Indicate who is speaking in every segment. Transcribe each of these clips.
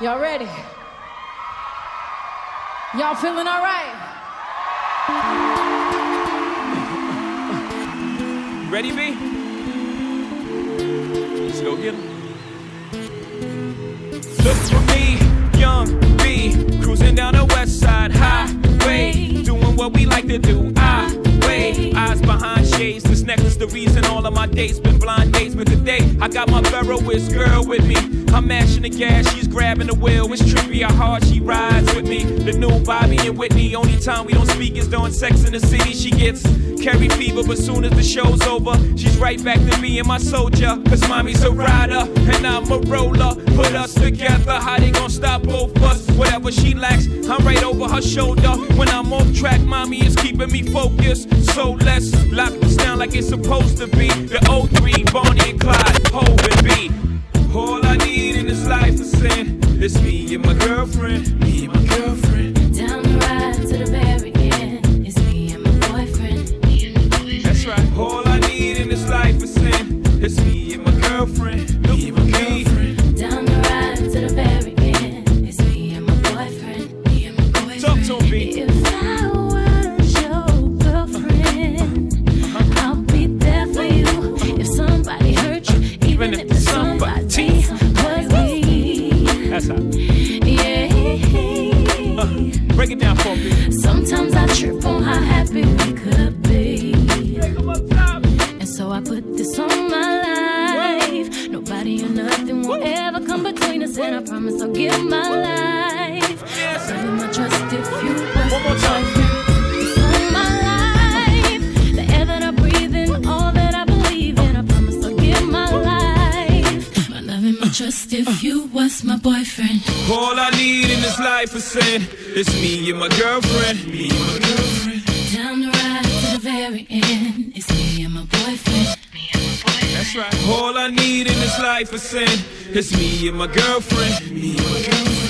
Speaker 1: Y'all ready? Y'all feeling all right?
Speaker 2: Ready, B? Let's go get 'em. Look for me, young B, cruising down the west side highway, doing what we like to do. I wait, eyes behind shades. This necklace, the reason all of my dates been blind dates. But today, I got my Ferroist girl with me. I'm mashing the gas, she's grabbing the wheel. It's trippy how hard she rides with me. The new Bobby and Whitney. Only time we don't speak is during sex in the city. She gets Carrie fever, but soon as the show's over, she's right back to being my soldier. Cause mommy's a rider and I'm a roller. Put us together, how they gon' stop both us? Whatever she lacks, I'm right over her shoulder. When I'm off track, mommy is keeping me focused. So let's lock this down like it's supposed to be. The 03, Bonnie and Clyde, Hove and B. All I need in this life is sin. It's me and my girlfriend. Me and my girlfriend.
Speaker 3: Down the ride to the very end. It's me and my boyfriend. Me and my boyfriend.
Speaker 2: That's right. All I need in this life is sin. It's me and my girlfriend.
Speaker 3: 5%. It's me and my girlfriend. Me and my
Speaker 2: girlfriend.
Speaker 3: Ride to the very end. It's me and my boyfriend. Me and my boyfriend.
Speaker 2: That's right. All I need in this life is sin. It's me and my girlfriend. Me and my girlfriend.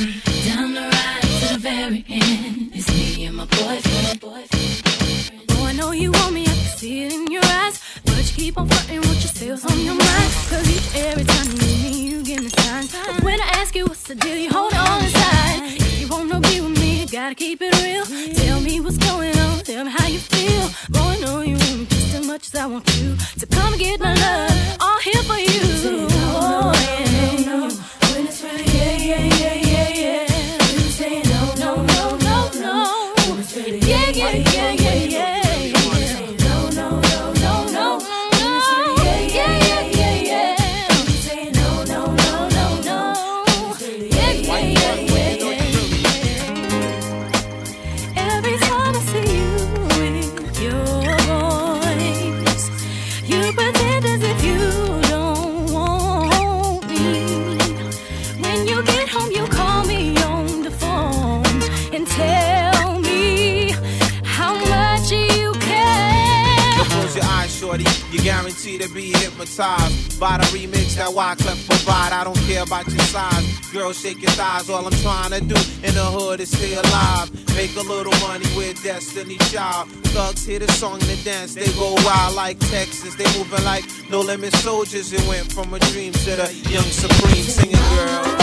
Speaker 4: Girl, shake your thighs. All I'm trying to do in the hood is stay alive. Make a little money with Destiny Child. Thugs hear the song and the dance. They go wild like Texas. They moving like no limit soldiers. It went from a dream to the young supreme singing girl.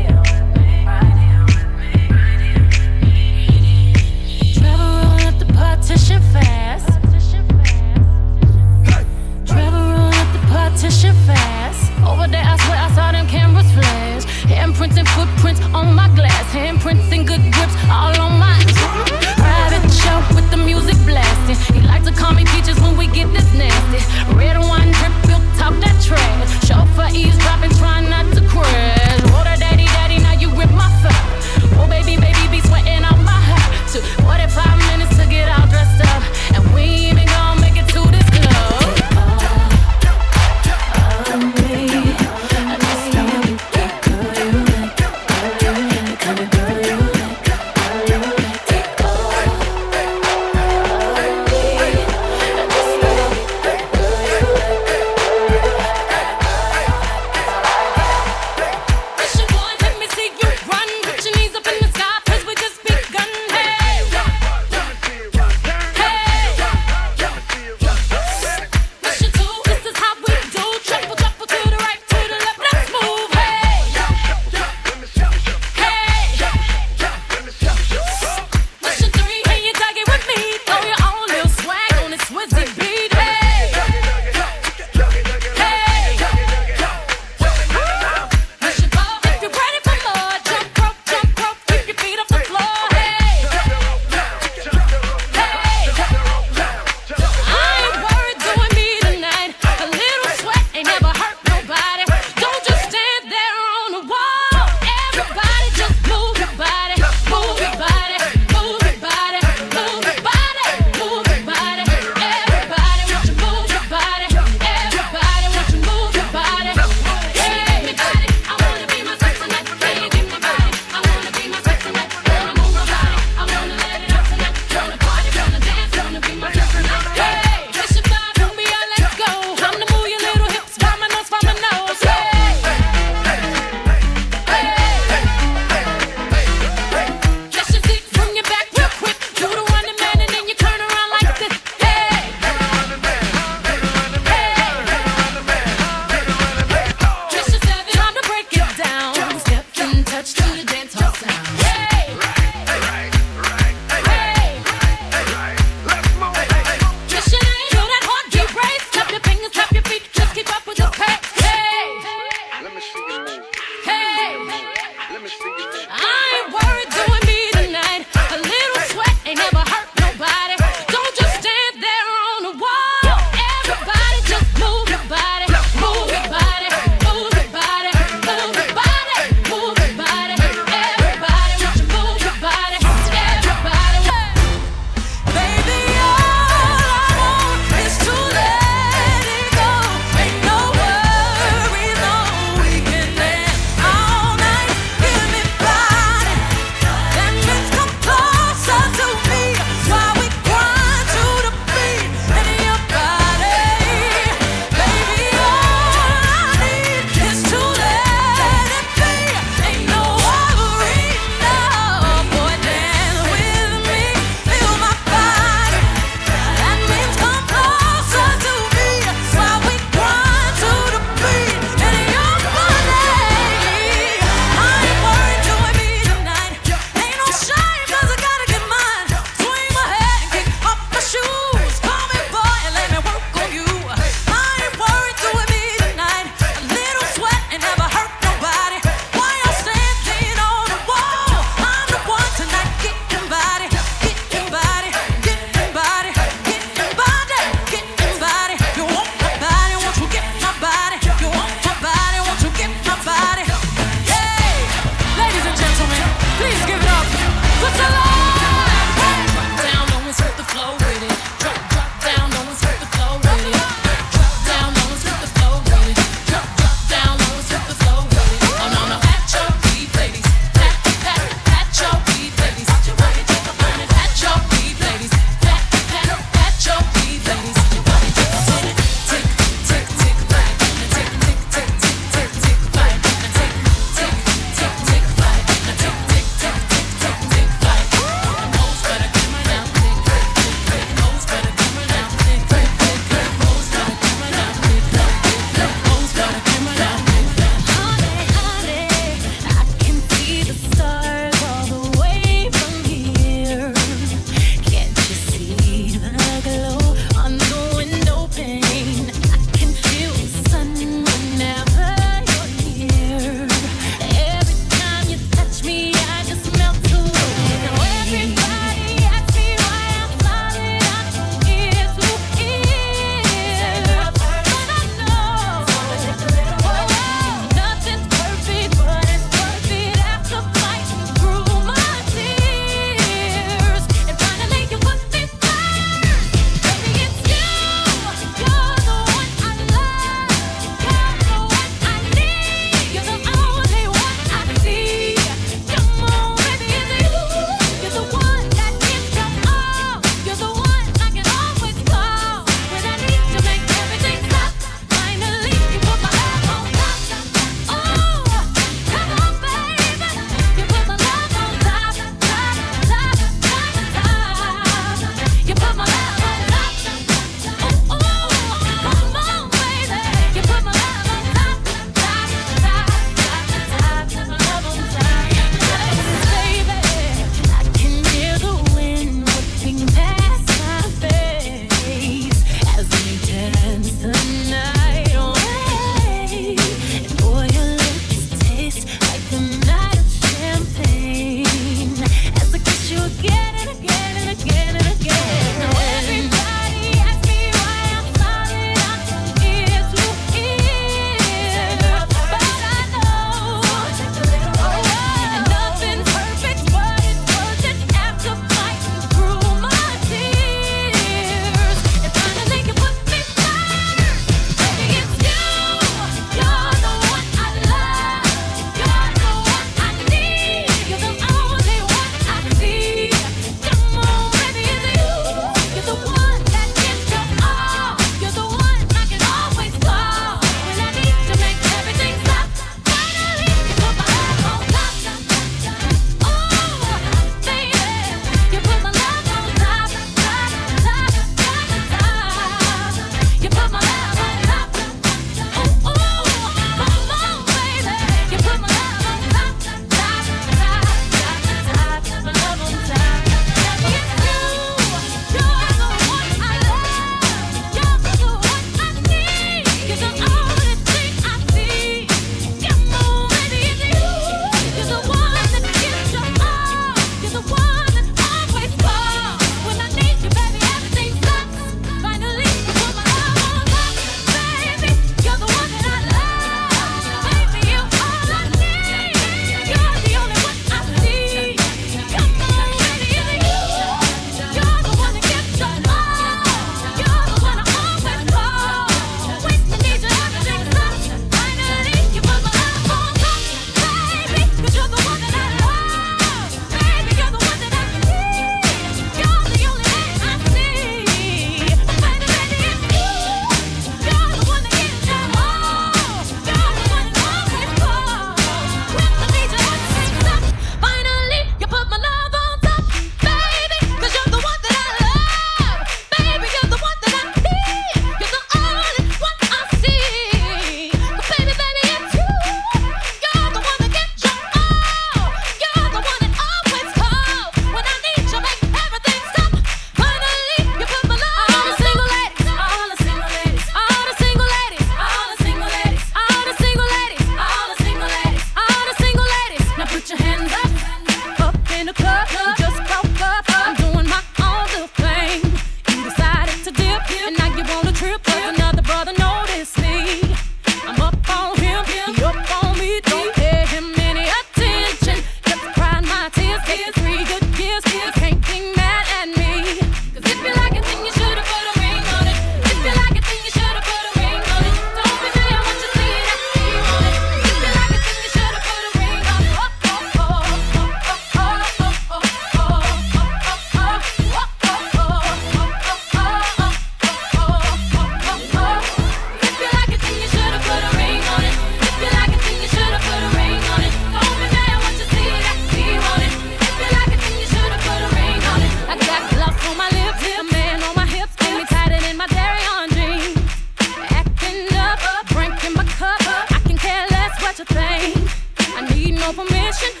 Speaker 5: passion.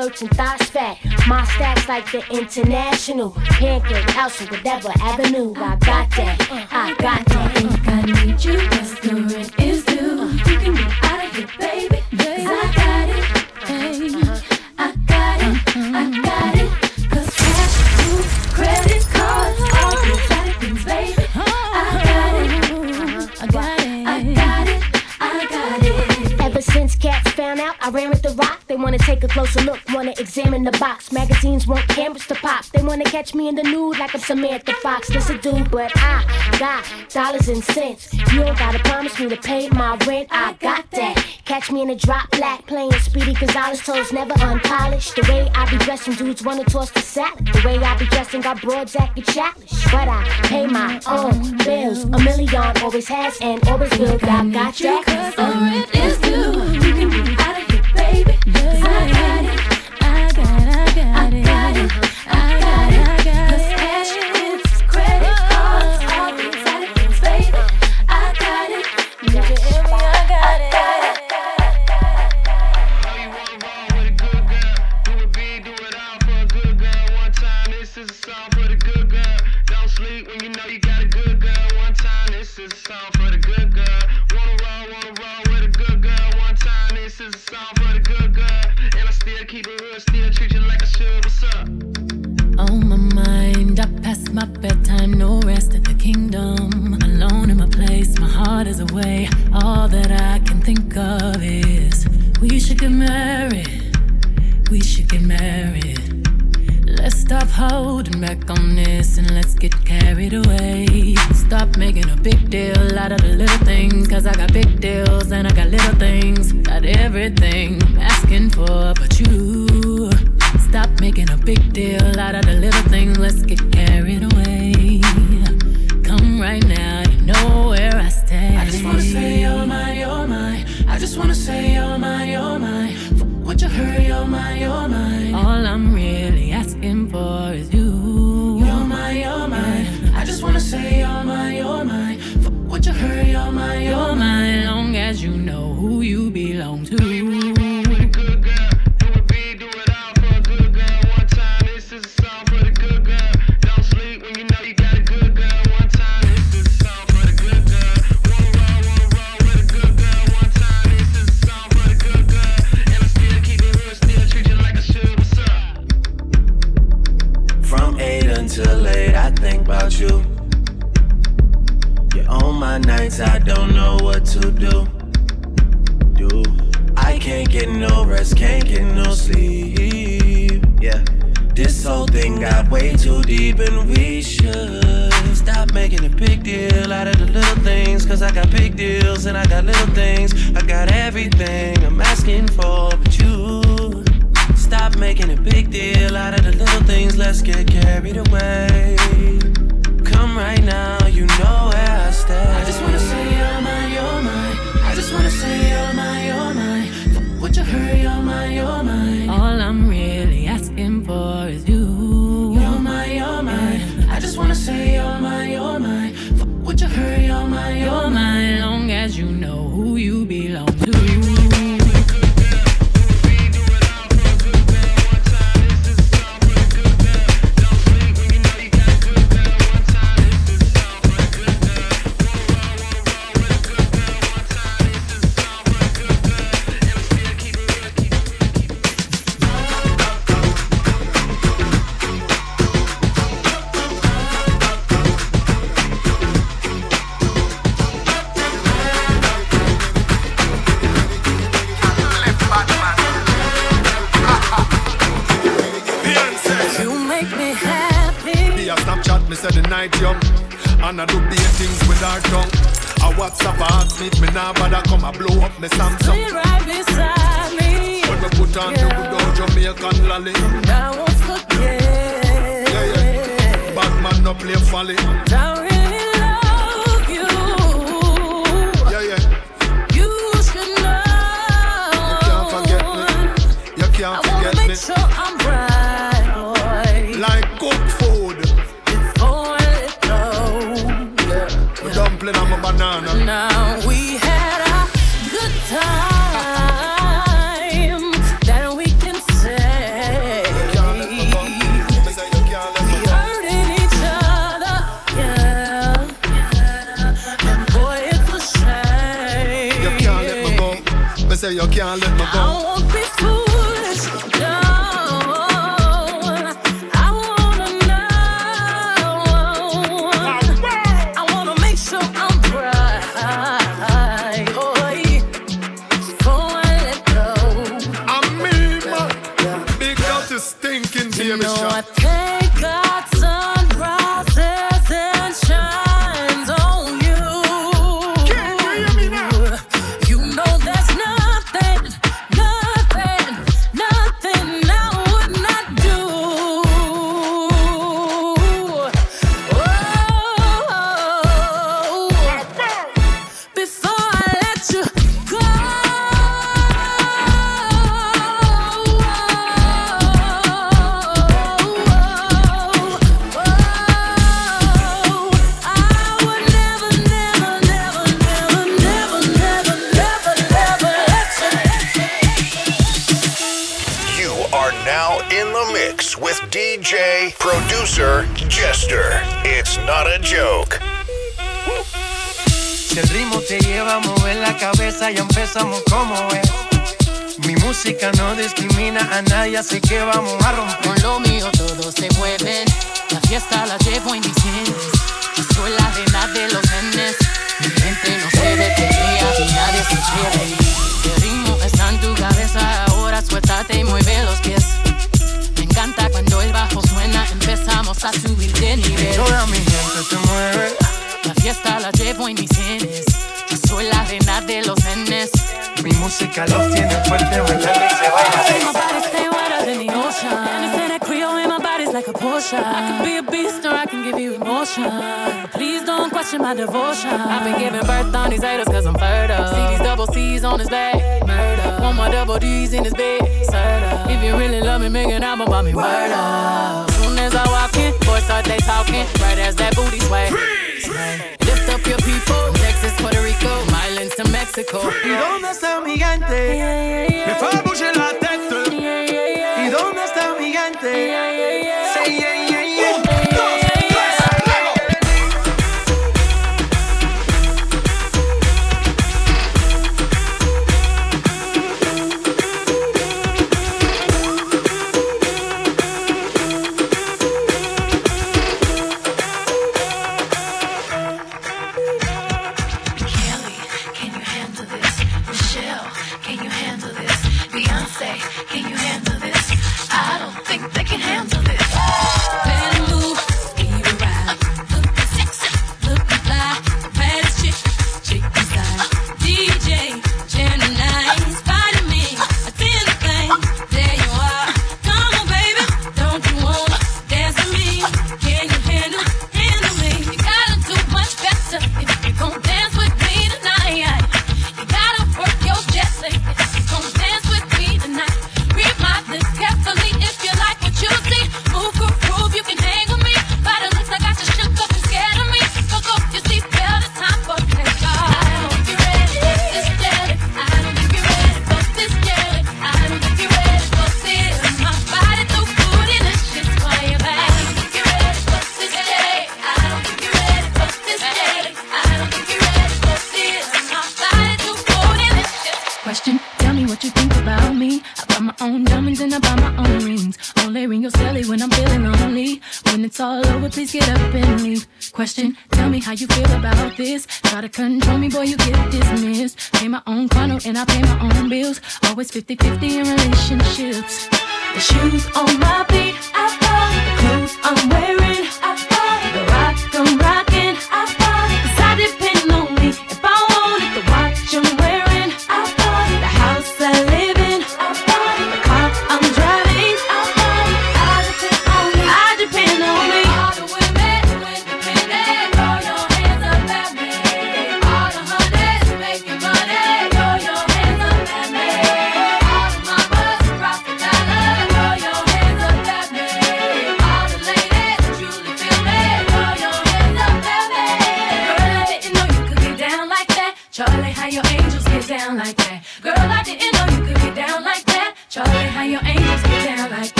Speaker 5: Skirts and thighs fat. My stacks like the international pancake house or whatever avenue. I got that, I got that.
Speaker 6: I need you, rent is due. You can be out of here, baby. Cause I got it. Hey, I got it, I got it. Cause cash, moves, credit cards, all the exotic things, baby.
Speaker 5: I
Speaker 4: got it I got it I got it I got it
Speaker 5: Ever since cats found out I ran with the rock, they wanna take a closer look, examine the box. Magazines want cameras to pop, they wanna catch me in the nude like I'm Samantha Fox. A dude, but I got dollars and cents. You don't gotta promise me to pay my rent, I got that. Catch me in a drop black, playing Speedy Gonzales, toes never unpolished. The way I be dressing, dudes wanna toss the salad. The way I be dressing, got broads acting childish. But I pay my own bills, a million always has and always will. I got that.
Speaker 6: Cause the rent is due. You can be out of here, baby. I got it. Mm-hmm. My bedtime, no rest at the kingdom. Alone in my place, my heart is away. All that I can think of is we should get married. We should get married. Let's stop holding back on this and let's get carried away. Stop making a big deal out of the little things. Cause I got big deals and I got little things. Got everything I'm asking for but you. Stop making a big deal out of the little things. Let's get carried away. Come right now, you know where I stay.
Speaker 7: I just wanna say you're mine, you're mine. I just wanna say you're mine, you're mine. Would you hurry, you're mine, you're mine.
Speaker 6: All I'm really asking for is you.
Speaker 7: You're mine, you're mine. I just wanna say you're mine, you're mine. Would you hurry, you're mine, you're,
Speaker 6: you're
Speaker 7: mine.
Speaker 6: Long as you know who you belong to.
Speaker 8: Don't know what to do. Do I can't get no rest, can't get no sleep. Yeah, this whole thing got way too deep, and we should stop making a big deal out of the little things. Cause I got big deals and I got little things. I got everything I'm asking for, but you. Stop making a big deal out of the little things, let's get carried away come right now, you know where I stay.
Speaker 7: I just wanna say you're mine, you're mine. I just wanna say you're mine, you're mine. Would you hurry, you're mine, you're mine.
Speaker 6: All I'm
Speaker 9: producer, Jester. It's not a joke.
Speaker 4: Si el ritmo te lleva a mover la cabeza, ya empezamos como es. Mi música no discrimina a nadie, así que vamos a romper.
Speaker 10: Con lo mío todos se mueven. La fiesta la llevo en mis genes. Yo soy la reina de los nenes. Mi gente no se detenía y nadie se quiere. El ritmo está en tu cabeza, ahora suéltate y mueve los pies. Cuando el bajo suena, empezamos a subir de nivel.
Speaker 4: Toda mi gente se mueve.
Speaker 10: La fiesta la llevo en mis genes. Yo soy la reina de los nenes.
Speaker 4: Mi música los tiene fuerte, bailando y se baila así.
Speaker 11: My body stay wetter than the ocean. And it's in that Creole and my body's like a Porsche. I can be a beast or I can give you emotion. But please don't my devotion. I've been giving birth on these haters cause I'm fertile. See these double C's on his back. Murder. One more double D's in his bed. Serta. If you really love me, make an album about me. Word up. Soon as I walk in, boys start they talking. Right as that booty sway. Lift up your people. Texas, Puerto Rico, Islands to Mexico.
Speaker 4: ¿Y dónde está mi gigante? Me fue a
Speaker 12: Ring your celly when I'm feeling lonely. When it's all over, please get up and leave. Question, tell me how you feel about this. Try to control me, boy, you get dismissed. Pay my own condo and I pay my own bills. Always 50 50 in relationships. The shoes on my feet, I bought. The clothes I'm wearing, I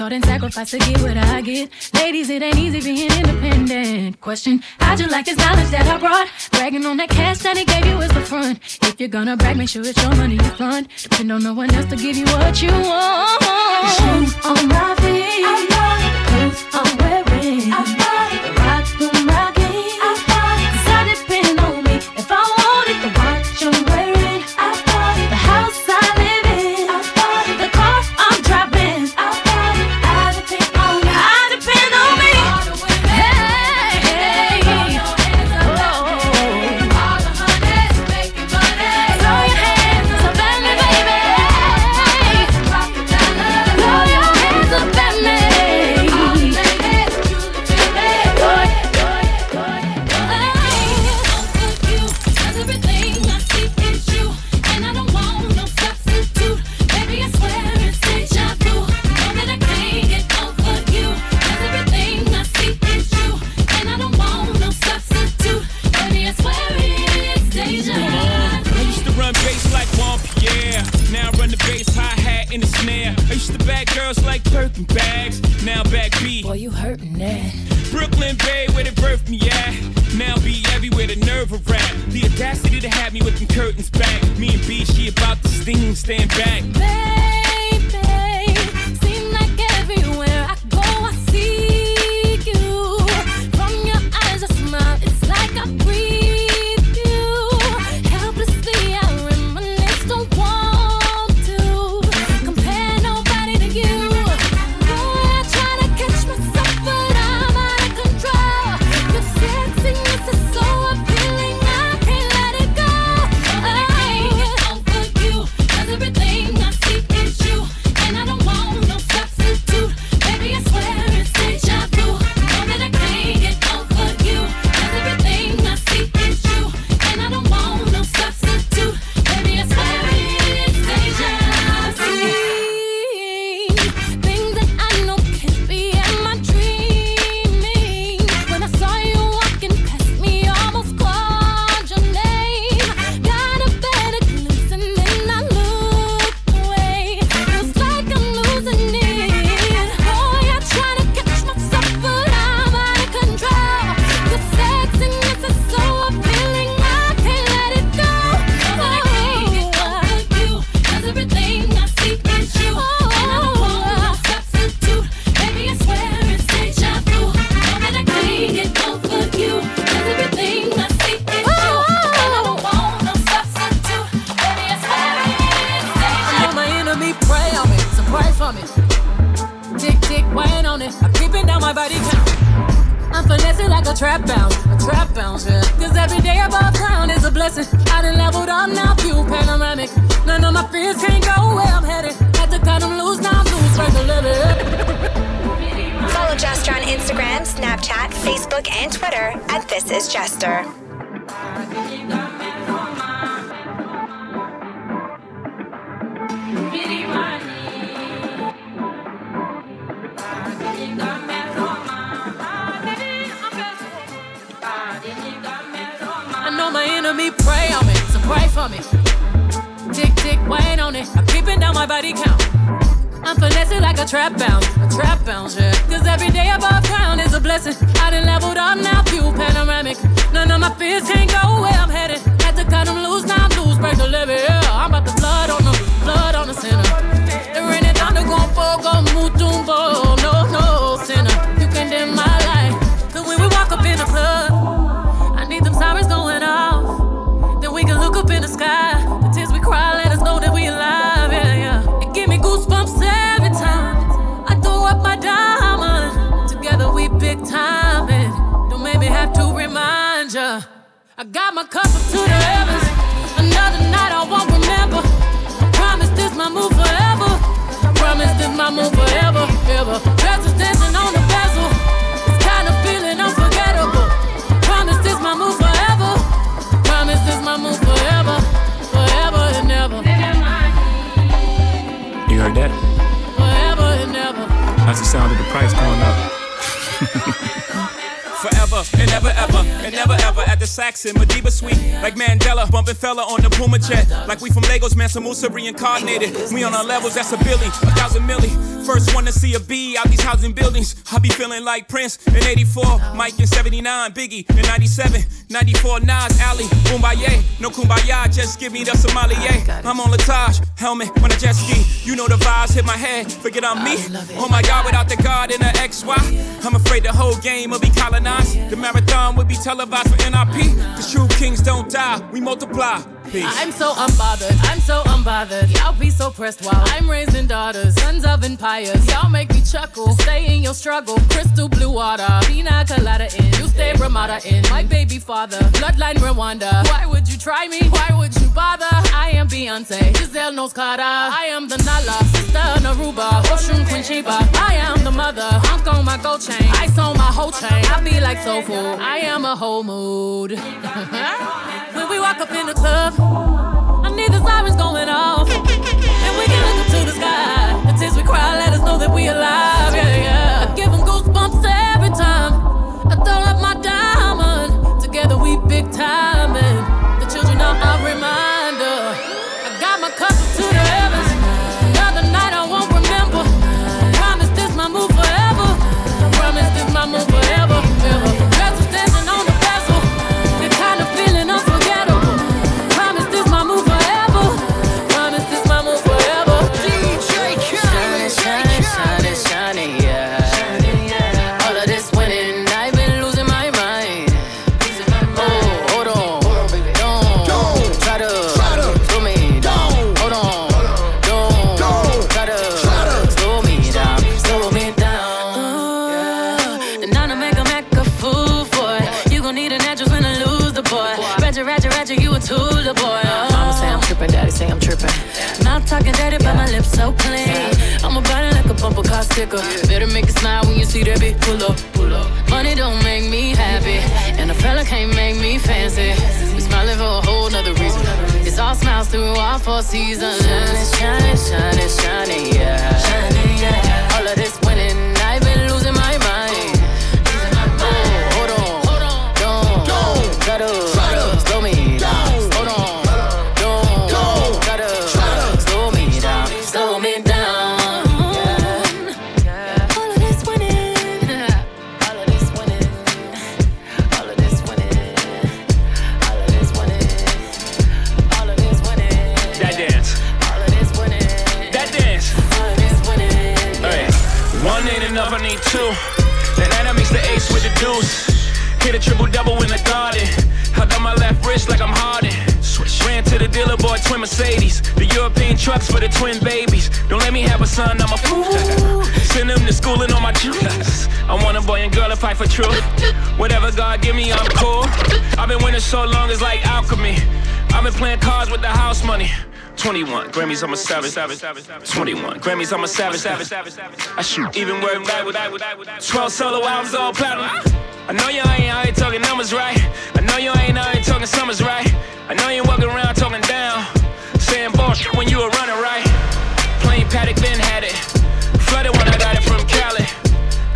Speaker 4: I hard and sacrificed to get what I get. Ladies, it ain't easy being independent. Question, how'd you like this knowledge that I brought? Bragging on that cash that he gave you is the front. If you're gonna brag, make sure it's your money you fund. Depend on no one else to give you what you want. Shoes on my feet, clothes I'm wearing. I rock
Speaker 10: That's the
Speaker 2: forever and ever, ever, and never ever at the Saxon Madiba Suite. Like Mandela, bumping fella on the Puma jet. Like we from Lagos, man, Musa reincarnated. We on our levels, that's a Billy, a thousand milli. First one to see a B out these housing buildings. I be feeling like Prince in 84, Mike in 79, Biggie in 97, 94, Nas, Ali, Boombaye. No kumbaya, just give me the sommelier. I'm on Latage, helmet on a jet ski. You know the vibes hit my head, forget I'm me. Oh my god, without the God in the XY. I'm afraid the whole game will be colonized. The marathon will be televised for NIP. Cause true kings don't die, we multiply. Peace.
Speaker 10: I'm so unbothered, I'm so unbothered. Y'all be so pressed while I'm raising daughters, sons of empires. Y'all make me chuckle, stay in your struggle. Crystal blue water, pina colada in. You stay Ramada in. My baby father, bloodline Rwanda. Why would you try me? Why would you bother? I am Beyonce, Giselle knows Carter. I am the Nala, sister Naruba, Oshun Queen. I am the mother, Hong on my gold chain. I saw my whole chain. I be like soulful, I am a whole mood. when we walk up in the club. I need the sirens going off. And we can look up to the sky. The tears we cry let us know that we alive. Yeah, car sticker. Better make a smile when you see that bitch pull up, pull up. Money don't make me happy, and a fella can't make me fancy. We smiling for a whole nother reason. It's all smiles through all four seasons. Shining, shining, shining, shining, yeah. Shining, yeah. All of this winning, I've been losing my mind. Oh, hold on, hold on, don't try to
Speaker 2: enough, I need two. That makes the ace with the deuce. Hit a triple double in the garden. Held on my left wrist like I'm Harden. Ran to the dealer, boy, twin Mercedes. The European trucks for the twin babies. Don't let me have a son, I'm a fool. Send them to school and on my juice. I want a boy and girl to fight for truth. Whatever God give me, I'm cool. I've been winning so long, it's like alchemy. I've been playing cards with the house money. 21 Grammys, I'm a savage. 21 Grammys, I'm a savage. I shoot even word back with 12 solo albums, all platinum. I know you ain't out here talking numbers right. I know you ain't out here talking summers right. I know you walking around talking down. Saying bullshit when you were running right. Plain Paddock then had it. Flooded when I got it from Cali.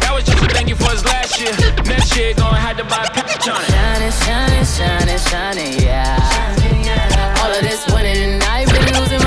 Speaker 2: That was just a thank you for his last year. Next year, gonna have to buy a patch on it.
Speaker 10: Shining, shining, shining, shining, yeah. All of this winning, I've been losing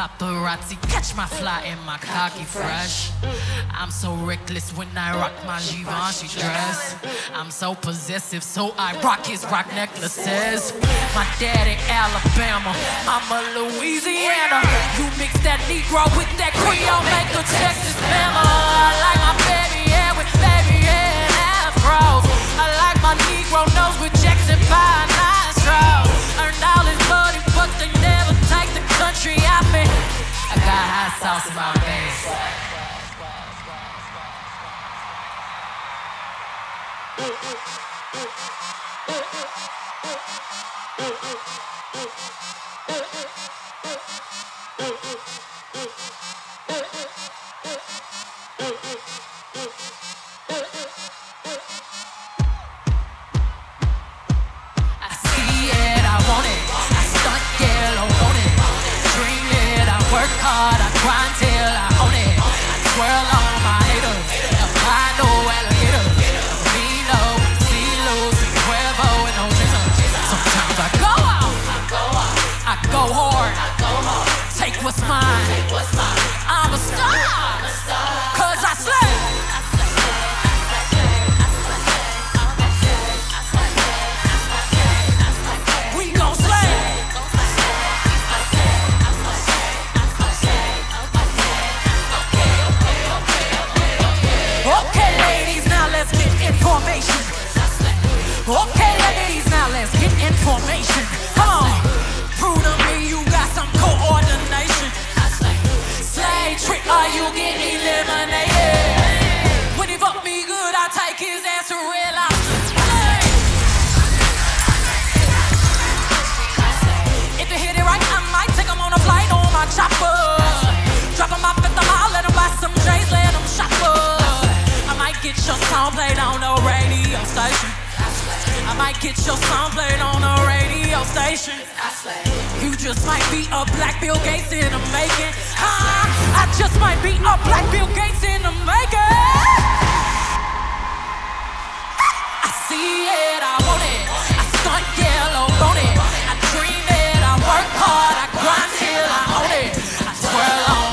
Speaker 13: Paparazzi catch my fly and my cocky fresh. I'm so reckless when I rock my Givenchy dress. I'm so possessive, so I rock his rock necklaces. My daddy Alabama, mama Louisiana. You mix that Negro with that Creole, make a Texas mama. I like my baby hair with baby hair and afros. I like my Negro nose with Jackson 5 nostrils. I got hot sauce in my veins. I grind till I own it. I twirl on my haters. Albino alligator. Vino, Zilo, Cuervo, and no. Sometimes I go out. I go hard. Take what's mine. Information. Okay, ladies, now let's get information. Song played on the radio station. I might get your song played on the radio station. You just might be a black Bill Gates in the making. Huh? I just might be a black Bill Gates in the making. I see it, I want it. I stunt yellow on it. I dream it, I work hard, I grind till I own it. I twirl on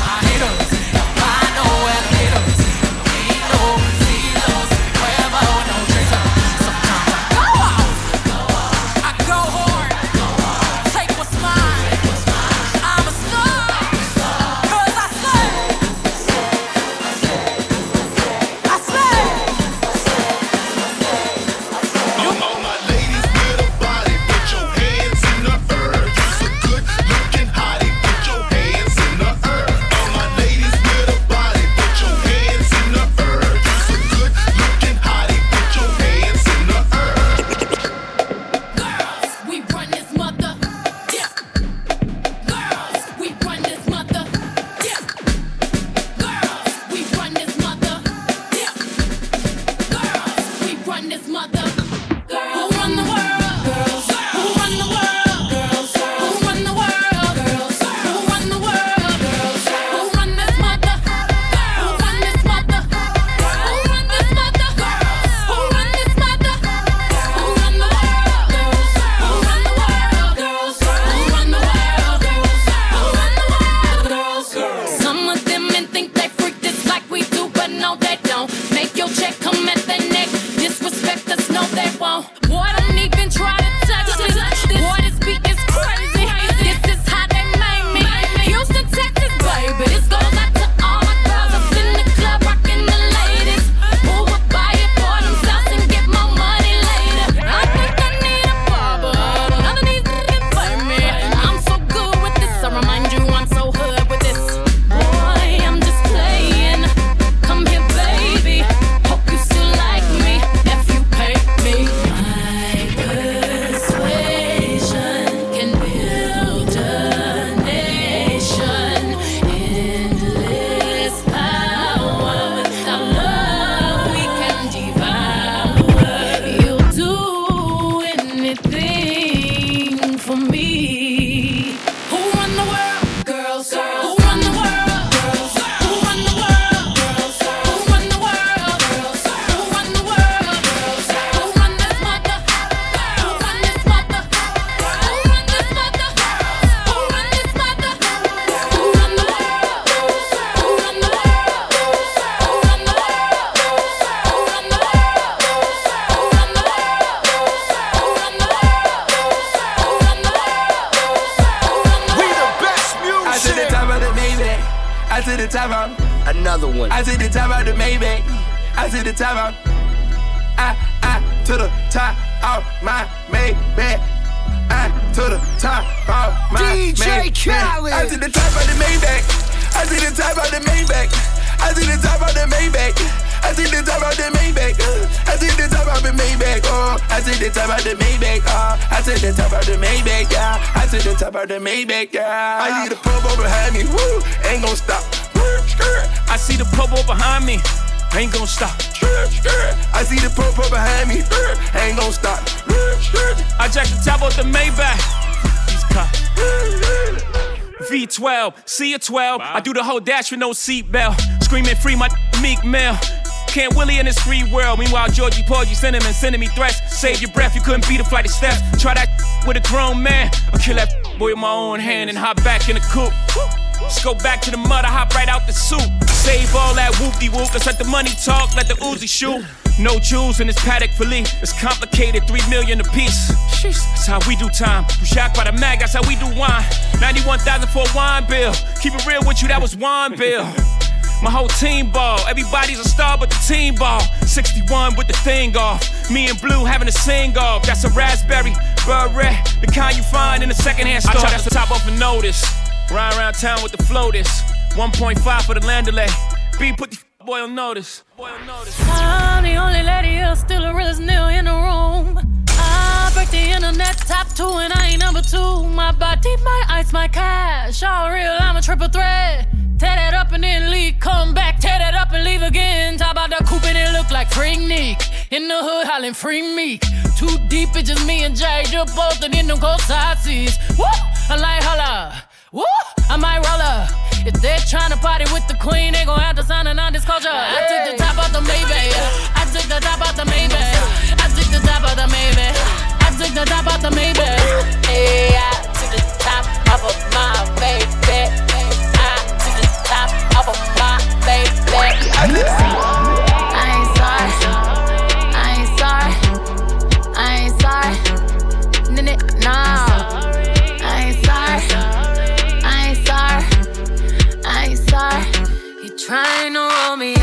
Speaker 8: one. I to the top of the Maybach. I to the top of I I to the top of my Maybach. I to the top of my
Speaker 14: DJ
Speaker 8: Maybach.
Speaker 14: Khaled.
Speaker 8: I to the top of the Maybach. I to the top of the Maybach. I to the top of the Maybach. I to the top of the Maybach. uh, I to the top of the Maybach. Oh, I to the top of the Maybach. Oh, I to the top of the Maybach. Yeah, I to the top of the Maybach. Yeah, I need a purple behind me. Woo, ain't gon' stop.
Speaker 2: I see the popo behind me. Ain't gonna stop.
Speaker 8: I see the purple behind me. Ain't gon' stop.
Speaker 2: I jack the top off the Maybach. These cops. V12, C a 12. I do the whole dash with no seatbelt. Screaming free my meek mill. Can't Willie in this free world. Meanwhile, Georgie Porgy sending him and sending me threats. Save your breath, you couldn't beat a flight of steps. Try that with a grown man. I'll kill that boy with my own hand and hop back in the coupe. Just go back to the mud, I hop right out the soup. Save all that whoopty whoop. Let's let the money talk, let the Uzi shoot. No jewels in this paddock fillet. It's complicated, three million a piece. That's how we do time. You shocked by the mag, that's how we do wine. 91,000 for a wine bill. Keep it real with you, that was wine bill. My whole team ball. Everybody's a star but the team ball. 61 with the thing off. Me and Blue having a sing off. That's a raspberry beret. The kind you find in a secondhand store. I try to top off a notice. Ride around town with the floaters. 1.5 for the land delay. B put the boy on notice. Boy on notice.
Speaker 10: I'm the only lady here, still the realest nigga in the room. I break the internet top two, and I ain't number two. My body, my ice, my cash. All real, I'm a triple threat. Tear that up and then leave, come back, tear that up and leave again. Talk about the coupe and it look like Freak Nick. In the hood, hollering Free Meek. Too deep, it's just me and Jay, just both in them cold side seats. Woo! I like holla. Woo! I might roll up. If they're trying to party with the queen, they gon' have to sign a non-disclosure. I took the top off the Maybach. I took the top off the Maybach. I took the top off the Maybach. I took the top off the Maybach. Hey, I took the top off of my Maybach. I took the top off of my Maybach. I ain't sorry. I ain't sorry. I ain't sorry. Nah. Trying to roll me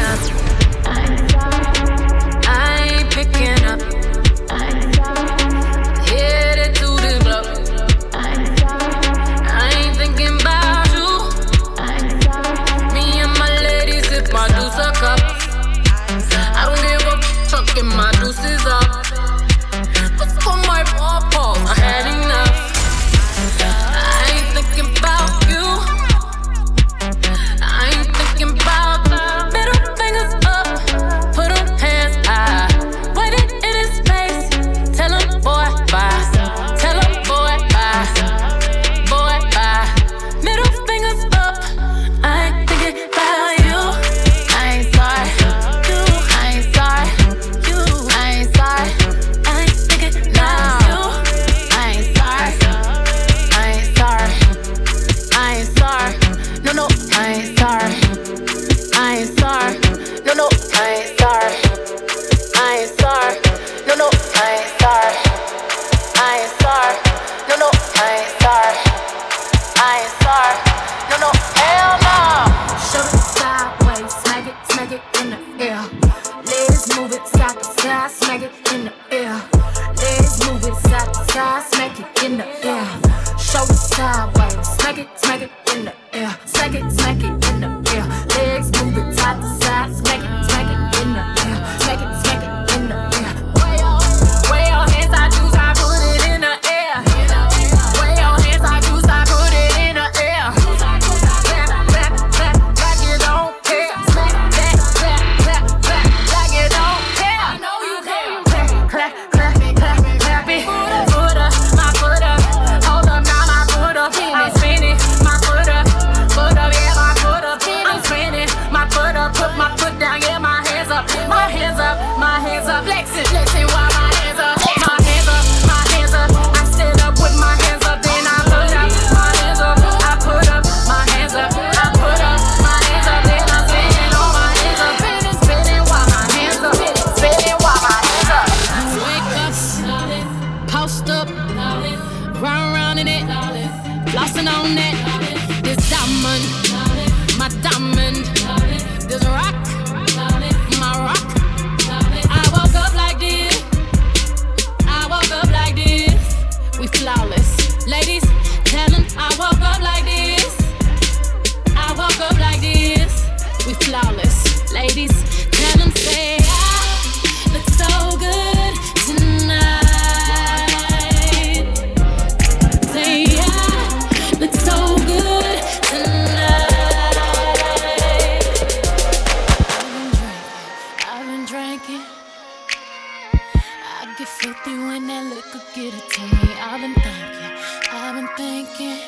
Speaker 10: Get filthy when that liquor get it to me. I've been thinking, I've been thinking.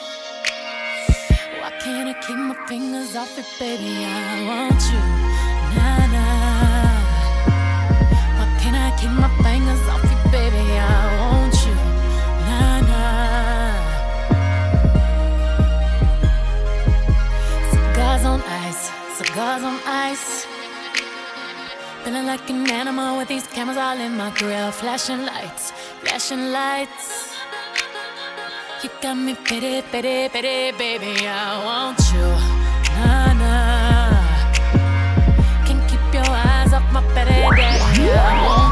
Speaker 10: Why can't I keep my fingers off it, baby? I want you, nah nah. Why can't I keep my fingers off it, baby? I want you, nah nah. Cigars on ice, cigars on ice. Feeling like an animal with these cameras all in my grill. Flashing lights, flashing lights. You got me pity, pity, pity, baby. I want you. Nah, nah. Can't keep your eyes off my pity, daddy. I want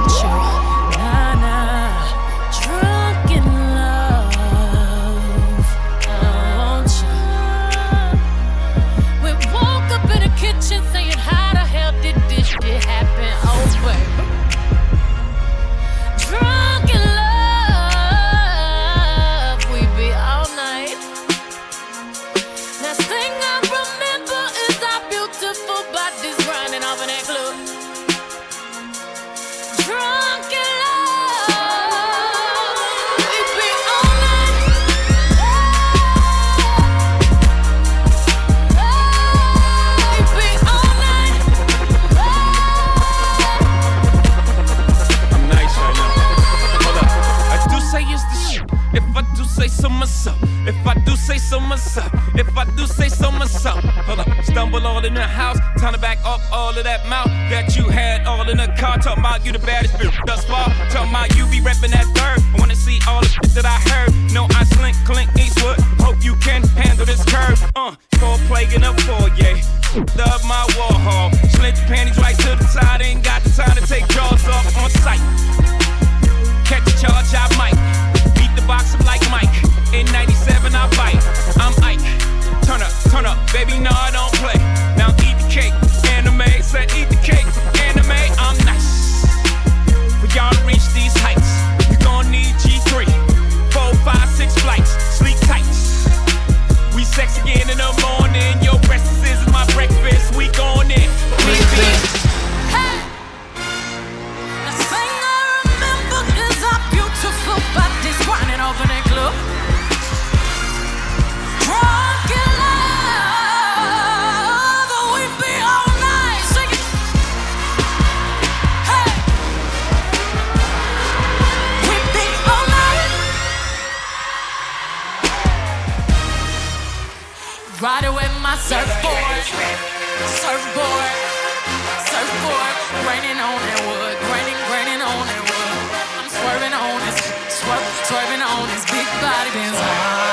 Speaker 2: If I do say so myself. If I do say so myself. Hold up. Stumble all in the house. Time to back up all of that mouth that you had all in the car. Talking about you the baddest bitch thus far. Talking about you be repping that third. I wanna see all the shit that I heard. No, I slink, clink, Eastwood. Hope you can handle this curve. Uh, cold plague in a foyer. Love my Warhol. Slint your panties right to the side. Ain't got the time to take jaws off on sight. Catch a charge, I might. Beat the box up like Mike. In 97, I bite. I'm Ike. Turn up, turn up, baby, no, I don't play. Now eat the cake. Anime, said eat the cake. Anime, I'm nice. For y'all to reach these heights, you gon' need G3. Four, five, six flights. Sleep tight. We sex again in the
Speaker 10: Riding with my surfboard, surfboard, surfboard, raining on that wood, raining, raining on that wood. I'm swerving on this, swerve, swerving on this. Big body Benz.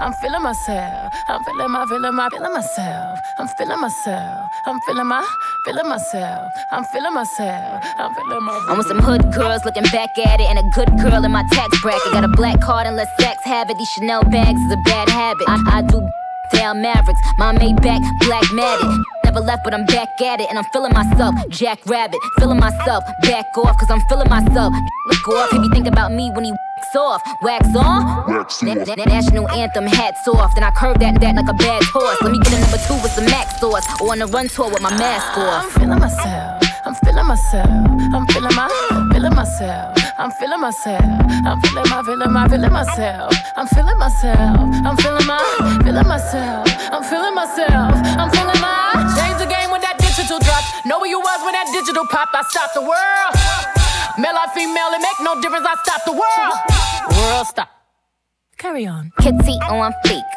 Speaker 6: I'm
Speaker 10: feeling myself. I'm feeling my, feeling my, feeling myself. I'm feeling myself. I'm feeling my, feeling myself. I'm feeling myself. I'm feeling my.
Speaker 15: I'm with some hood girls looking back at it, and a good girl in my tax bracket. Got a black card and less sex have it. These Chanel bags is a bad habit. I, I do down Mavericks, my Maybach, black matted. Never left, but I'm back at it, and I'm feeling myself. Jack Rabbit, feeling myself. Back off, cause I'm feeling myself. Look off, he be think about me when he wax off. Wax on? Wax na- na- national anthem, hats off. Then I curve that, that like a bad horse. Let me get a number two with some max sauce, or on a run tour with my mask off.
Speaker 10: I'm feeling myself. I'm feeling myself. I'm feeling my, feeling myself. I'm feeling myself. I'm feeling my, feeling my, feeling myself. I'm feeling myself. I'm feeling my, feeling myself. I'm feeling myself. I'm feeling my. Change the game when that digital drop. Know where you was when that digital pop. I stopped the world. Male or female, it make no difference. I stop the world. World stop. Carry on.
Speaker 15: Kitty on fleek,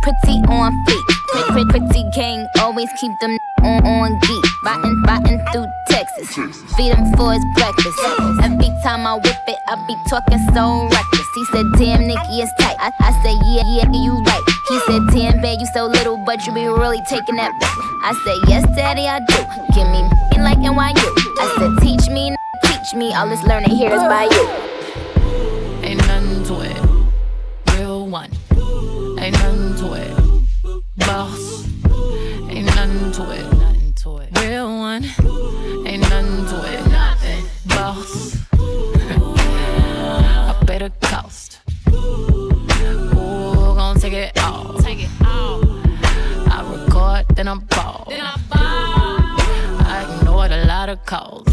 Speaker 15: pretty on fleek. Pretty, pretty, pretty gang, always keep them on, on geek. Biting, biting through Texas. Feed him for his breakfast. Every time I whip it, I be talking so reckless. He said, Damn, Nikki, is tight. I, I said, Yeah, yeah, you right. He said, Damn, babe, you so little, but you be really taking that back. I said, Yes, daddy, I do. Give me like NYU. I said, Teach me, n- teach me. All this learning here is by you.
Speaker 10: Ain't nothing to it. Real one. Ain't nothing to it. Boss. Ain't nothing to it. Nothing to it. Real one. Ain't nothing to it. Nothing. Boss. I pay the cost. Ooh, gonna take it all. Take it all. I record, then I ball. Then I ball. I ignored a lot of calls.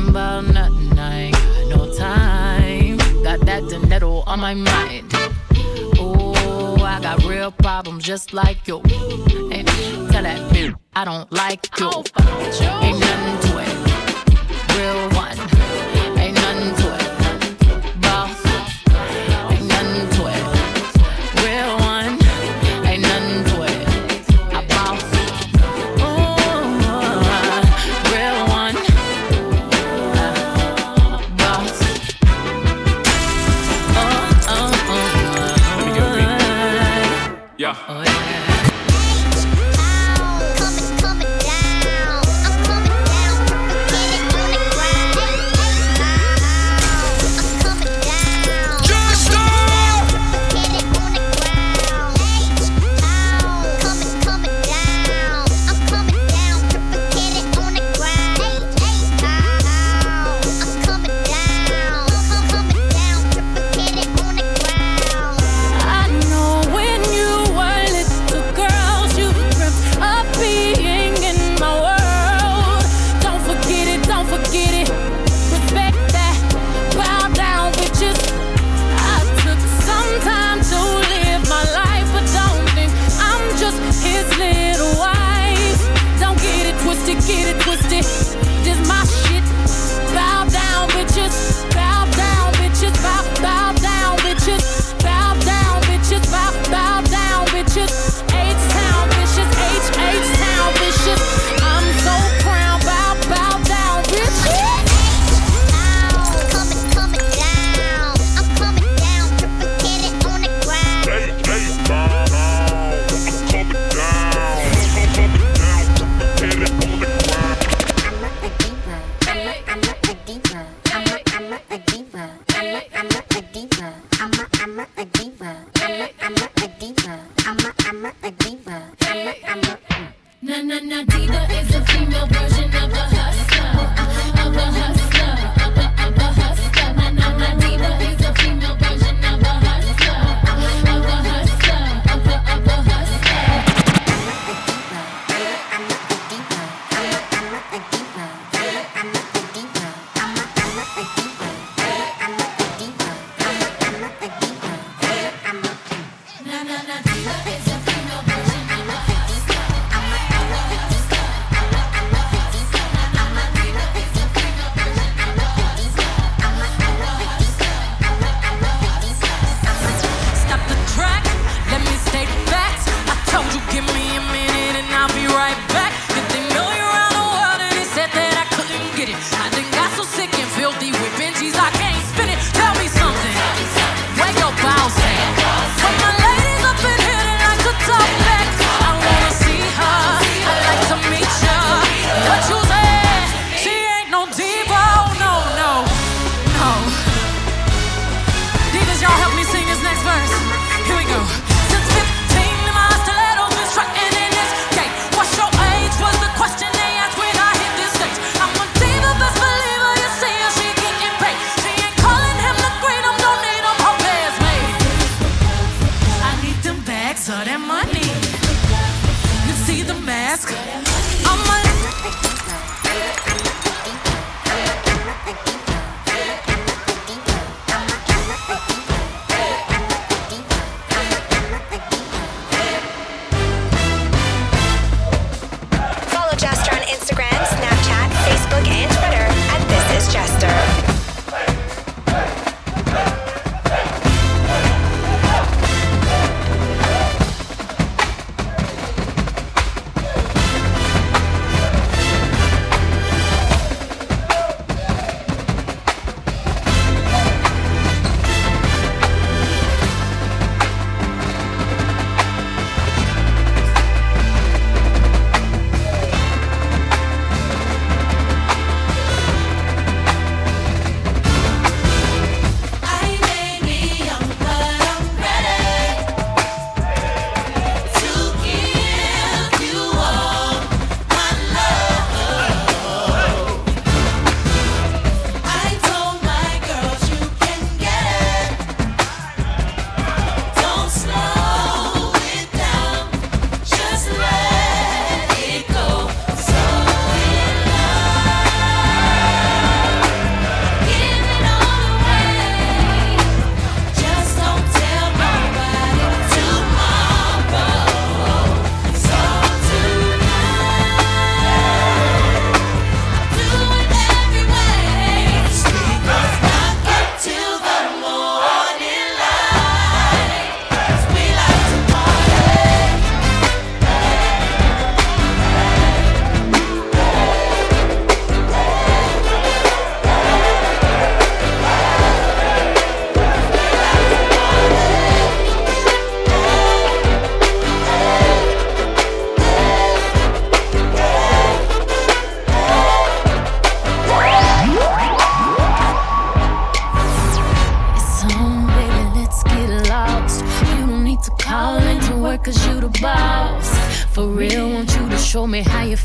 Speaker 10: You about nothing, I ain't got no time. Got that dinero on my mind. Ooh, I got real problems just like you. And tell that bitch I don't like you. Ain't nothing to it.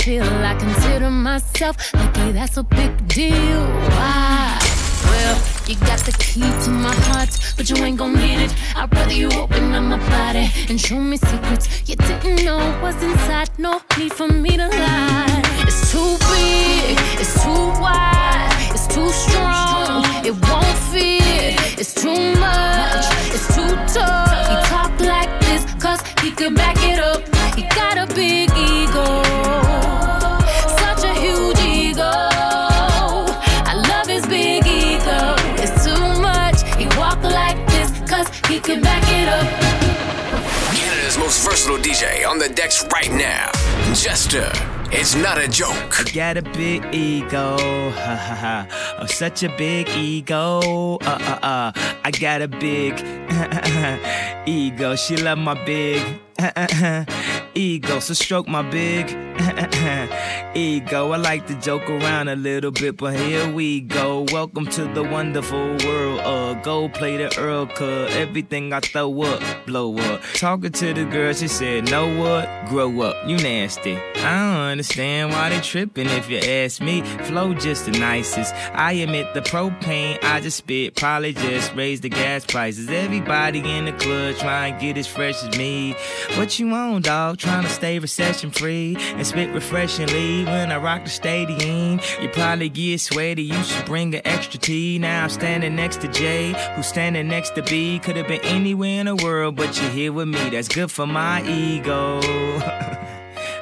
Speaker 10: Feel. I consider myself lucky, that's a big deal. Why? Well, you got the key to my heart, but you ain't gon' need it. I'd rather you open up my body and show me secrets you didn't know was inside. No need for me to lie. It's too big, it's too wide, it's too strong. It won't fit, it's too much, it's too tough. He talk like this, cause he could back it up. He got a big ego, cause he could back it up.
Speaker 16: Canada's most versatile DJ on the decks right now. Jester. It's not a joke.
Speaker 17: I got a big ego, ha ha ha. Oh, such a big ego, uh uh uh. I got a big ego. She love my big ego, so stroke my big ego. I like to joke around a little bit, but here we go. Welcome to the wonderful world. Uh, go play the Earl Cut. Everything I throw up, blow up. Talking to the girl, she said, Know what? Grow up, you nasty. I don't understand why they tripping if you ask me. Flow just the nicest. I admit the propane I just spit probably just raised the gas prices. Everybody in the club trying to get as fresh as me. What you on, dog? Trying to stay recession free and spit refreshingly when I rock the stadium. You probably get sweaty. You should bring an extra tea. Now I'm standing next to Jay, who's standing next to B. Could have been anywhere in the world, but you're here with me. That's good for my ego.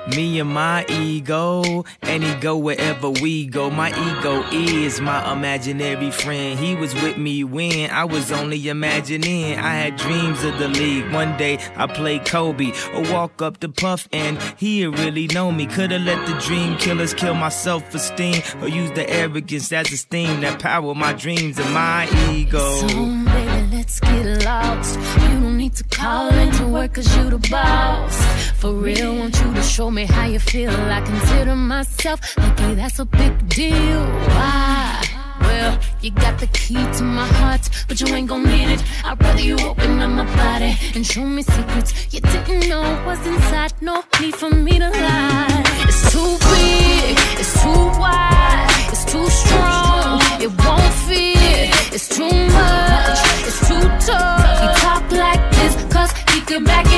Speaker 17: Me and my ego, and he go wherever we go. My ego is my imaginary friend. He was with me when I was only imagining. I had dreams of the league. One day I played Kobe or walk up to Puff, and he really know me. Coulda let the dream killers kill my self esteem or use the arrogance as a steam that power my dreams and my ego.
Speaker 10: Let's get lost. You don't need to call into work cause you the boss. For real, want you to show me how you feel. I consider myself lucky, that's a big deal. Why? Well, you got the key to my heart, but you ain't gon' need it. I'd rather you open up my body and show me secrets you didn't know was inside. No need for me to lie. It's too big, it's too wide, too strong. It won't fit, it's too much, it's too tough. He talk like this, cause he could back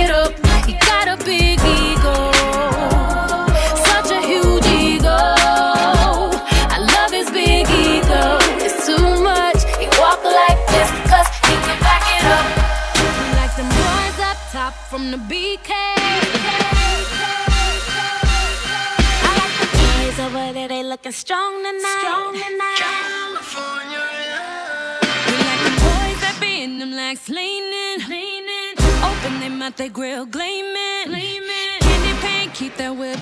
Speaker 10: strong tonight. Strong tonight. California, We like the boys that be in them legs leaning. leaning. Open them mouth, they grill gleaming. gleaming. Candy paint, keep that whip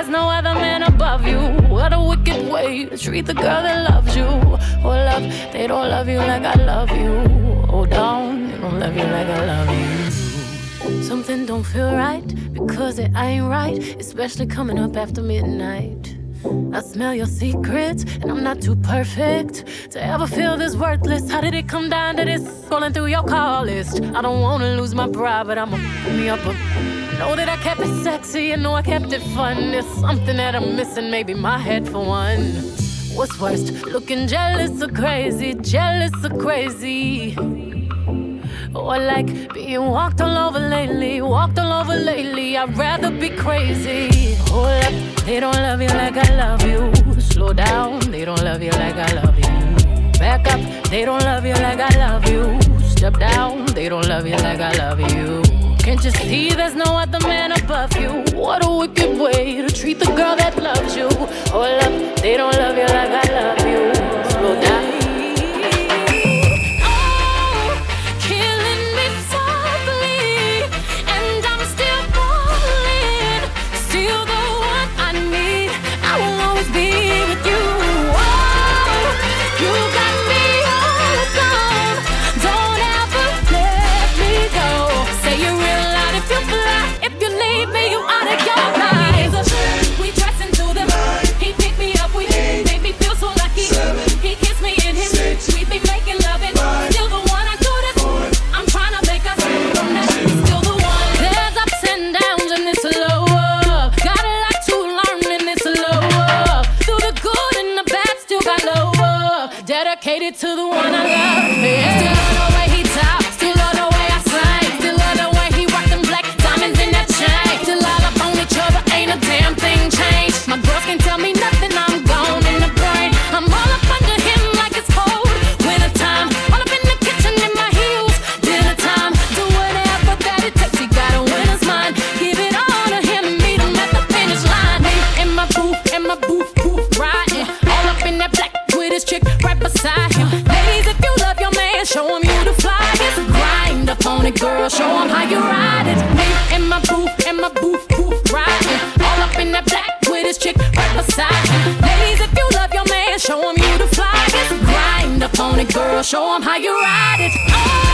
Speaker 4: there's no other man above you? What a wicked way to treat the girl that loves you. Oh, love, they don't love you like I love you. Oh, down, they don't love you like I love you. Something don't feel right because it ain't right, especially coming up after midnight. I smell your secrets, and I'm not too perfect to ever feel this worthless. How did it come down to this? Scrolling through your call list. I don't wanna lose my pride, but I'ma me up. A, know that I kept it sexy, and know I kept it fun. There's something that I'm missing, maybe my head for one. What's worst, looking jealous or crazy? Jealous or crazy? Or like being walked all over lately, walked all over lately. I'd rather be crazy. Hold up, they don't love you like I love you. Slow down, they don't love you like I love you. Back up, they don't love you like I love you. Step down, they don't love you like I love you. Can't you see there's no other man above you? What a wicked way to treat the girl that loves you. Oh, Hold up, they don't love you like I love you. Slow down. To the one I love. It, girl, show him how you ride it. Me in my booth, in my booth, booth riding. All up in that black with his chick right beside him. Ladies, if you love your man, show him you the flyest. Grind up on it, girl, show him how you ride it. Oh,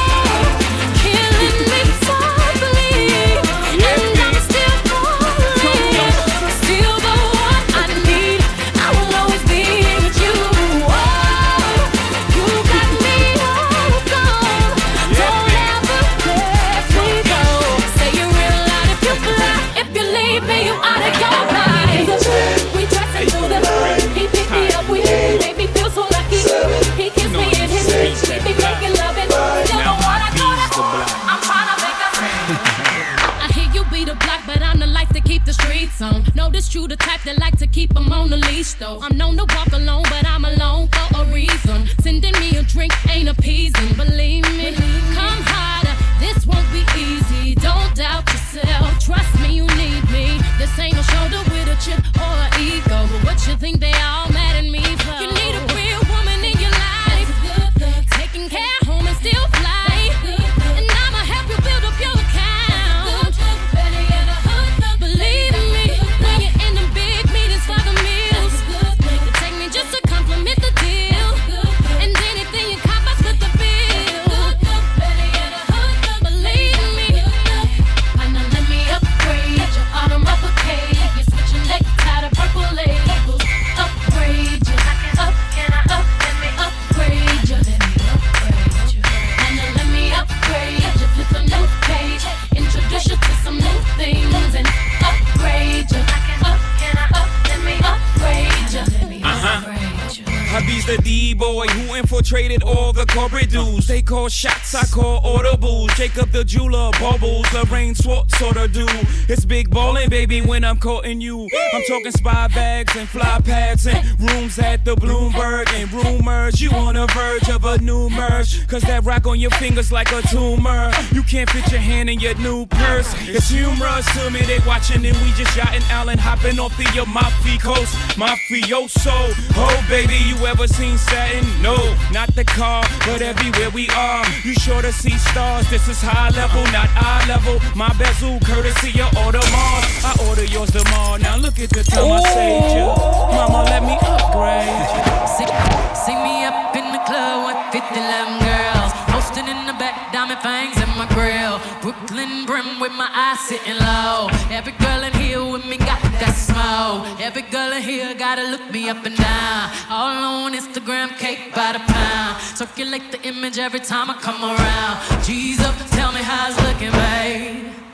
Speaker 4: the
Speaker 2: jeweler, bubbles, Lorraine Swartz sort of do. It's big ballin', baby, when I'm courting you. I'm talking spy bags and fly pads and rooms at the Bloomberg and rumors. You on the verge of a new merge. Cause that rock on your fingers like a tumor. You can't fit your hand in your new purse. It's humorous to me, they watching and we just yachting Allen hopping off the Amalfi coast. Mafioso, oh baby, you ever
Speaker 4: seen setting? No, not the car, but everywhere we are. You sure to see stars. This is high level, not eye level. My bezel, courtesy of Audemars. I order yours tomorrow. Now look at the time I saved you. Mama, let me upgrade.
Speaker 13: See, see me up in the club with 50 lamb girls. Posting in the back, diamond fangs in my grill. Brooklyn brim with my eyes sitting low. Every girl in here with me got that smoke. Every girl in here gotta look me up and down. All on Instagram, cake by the pound. Circulate the image every time I come around. Jesus, tell me how it's looking, babe.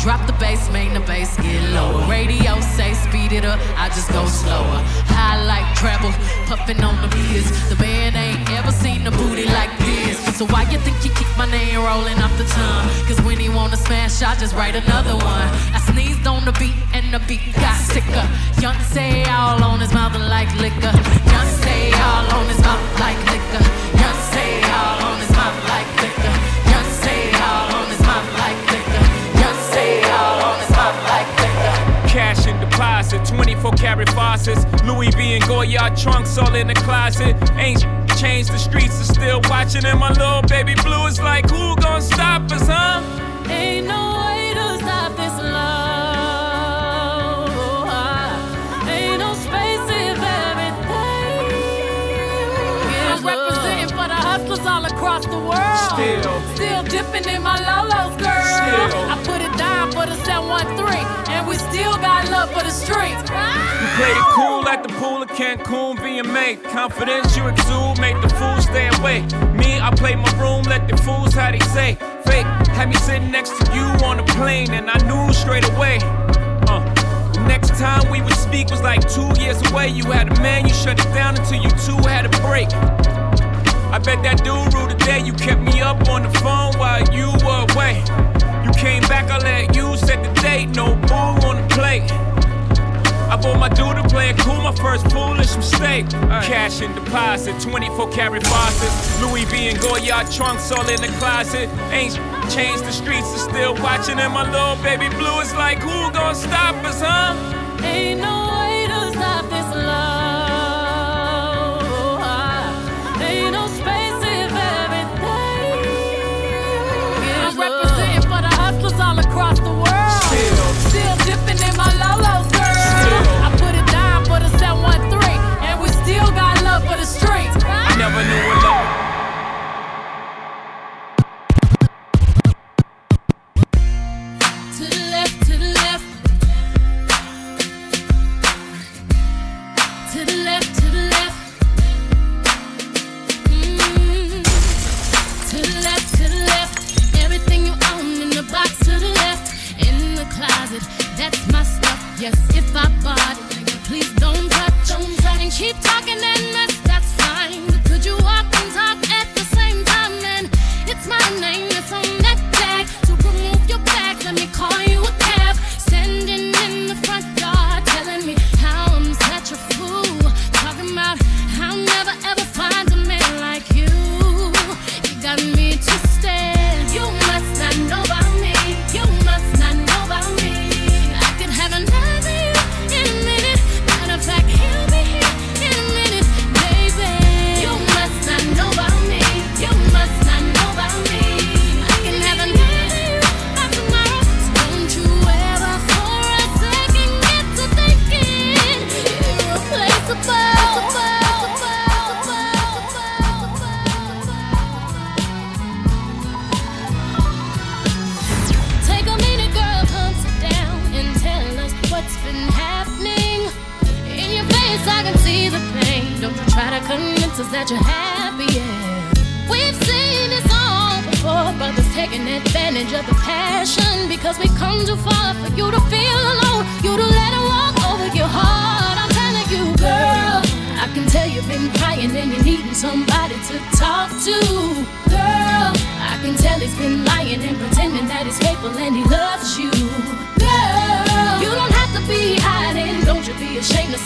Speaker 13: Drop the bass, make the bass get lower. Radio say speed it up, I just go slower. High like treble, puffin' on the beers. The band ain't ever seen a booty like this. So why you think you keep my name rolling off the tongue? Cause when he wanna smash, I just write another one. I sneezed on the beat and the beat got sicker. Young say all on his mouth like liquor. Young say all on his mouth like liquor.
Speaker 4: Cash deposit, 24 karat faucets. Louis V and Goyard trunks all in the closet. Ain't changed, the streets are still watching. And my little baby blue is like, who gon' stop us, huh?
Speaker 13: Ain't no way to stop this love. Ain't no space if everything is representing for the hustlers all across the world.
Speaker 4: Still.
Speaker 13: still dipping in my lolos, girl.
Speaker 4: Still.
Speaker 13: I put it down for the 713, and we still got love for the streets.
Speaker 4: We played it cool at the pool of Cancun, VMA. Confidence you exude, make the fools stay away. Me, I play my room, let the fools how they say. Fake, had me sitting next to you on the plane, and I knew straight away. Uh, next time we would speak was like two years away. You had a man, you shut it down until you two had a break. I bet that dude ruled the day you kept me up on the phone while you were away. You came back, I let you set the date, no boo on the plate. I bought my dude to play it cool, my first foolish mistake. Cash in deposit, 24 karat faucets. Louis V and Goyard trunks all in the closet. Ain't changed, the streets are still watching. And my little baby blue is like, who gon' stop us, huh?
Speaker 13: Ain't no
Speaker 4: never knew what love